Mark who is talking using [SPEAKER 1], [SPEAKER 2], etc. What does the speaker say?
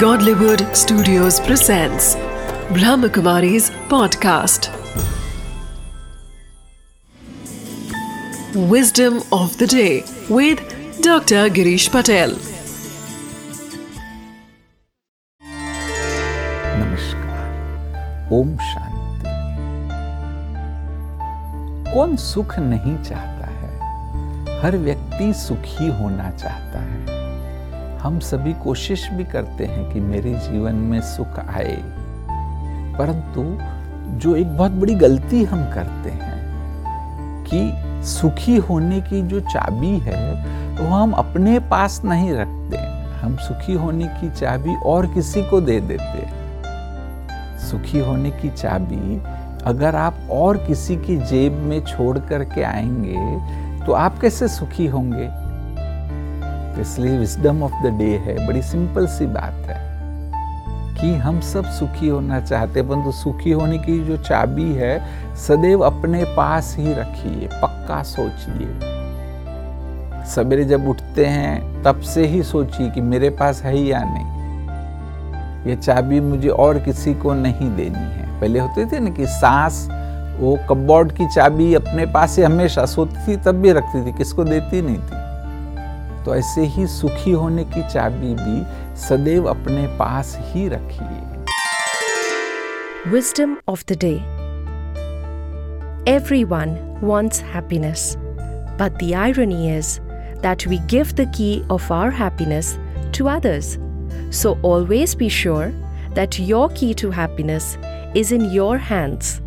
[SPEAKER 1] Godlywood Studios presents Brahmakumari's podcast. Wisdom of the day with Dr. Girish Patel.
[SPEAKER 2] नमस्कार ओम शांति कौन सुख नहीं चाहता है हर व्यक्ति सुखी होना चाहता है हम सभी कोशिश भी करते हैं कि मेरे जीवन में सुख आए। परंतु जो एक बहुत बड़ी गलती हम करते हैं कि सुखी होने की जो चाबी है, वो हम अपने पास नहीं रखते। हम सुखी होने की चाबी और किसी को दे देते सुखी होने की चाबी अगर आप और किसी की जेब में छोड़ करके आएँगे तो आप कैसे सुखी होंगे? तो इसलिए विजडम ऑफ़ द डे है। बड़ी सिंपल सी बात है कि हम सब सुखी होना चाहते हैं, परंतु सुखी होने की जो चाबी है, सदैव अपने पास ही रखिए, पक्का सोचिए। सवेरे जब उठते हैं, तब से ही सोचिए कि मेरे पास है या नहीं। ये चाबी मुझे और किसी को नहीं देनी है। पहले होते थे ना कि सांस, वो कपबोर्ड की चाबी अपने पास से हमेशा सोती थी, तब भी रखती थी, किसको देती नहीं थी। तो ऐसे ही सुखी होने की चाबी भी सदैव अपने पास ही रखिए।
[SPEAKER 3] Wisdom of the day everyone wants happiness but the irony is that we give the key of our happiness to others so always be sure that your key to happiness is in your hands